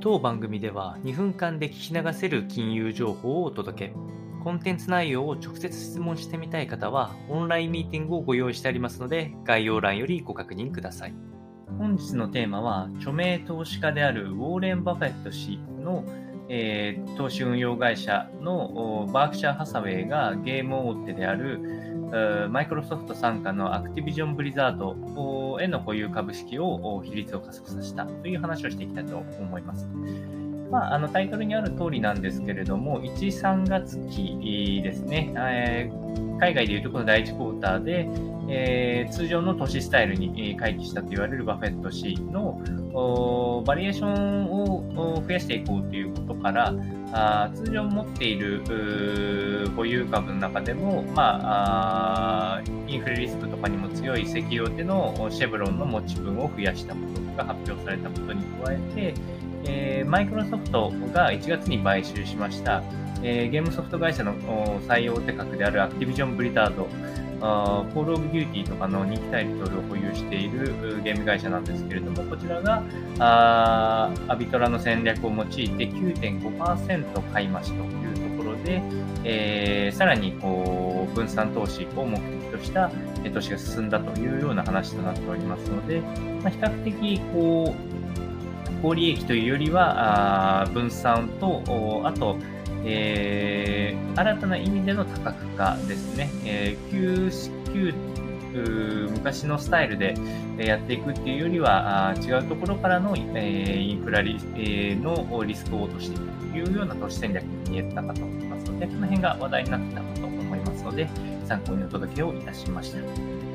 当番組では2分間で聞き流せる金融情報をお届け。コンテンツ内容を直接質問してみたい方は、オンラインミーティングをご用意してありますので、概要欄よりご確認ください。本日のテーマは、著名投資家であるウォーレン・バフェット氏の、えー、投資運用会社のバークシャー・ハサウェイがゲーム大手であるマイクロソフト傘下のアクティビジョン・ブリザードへの保有株式を比率を加速させたという話をしていきたいと思います。まあ、あのタイトルにある通りなんですけれども、1、3月期ですね、えー、海外でいうとこの第1クォーターで、えー、通常の投資スタイルに回帰したと言われるバフェット氏のバリエーションを増やしていこうということからあ通常持っている保有株の中でも、まあ、インフレリスクとかにも強い石油大手のシェブロンの持ち分を増やしたことが発表されたことに加えて、えー、マイクロソフトが1月に買収しました、えー、ゲームソフト会社の最大手格であるアクティビジョン・ブリザード、あコール・オブ・デューティーとかの人気タイトルを保有しているゲーム会社なんですけれども、こちらがあアビトラの戦略を用いて9.5%買い増しというところで、えー、さらにこう分散投資を目的とした投資が進んだというような話となっておりますので、まあ、比較的こう高利益というよりはあ分散と、あと、えー、新たな意味での多角化ですね。えー、旧旧昔のスタイルでやっていくっていうよりは違うところからの、えインフラリ、えのリスクを落としていくというような投資戦略に見えたかと思いますので、この辺が話題になってたかと思いますので、参考にお届けをいたしました。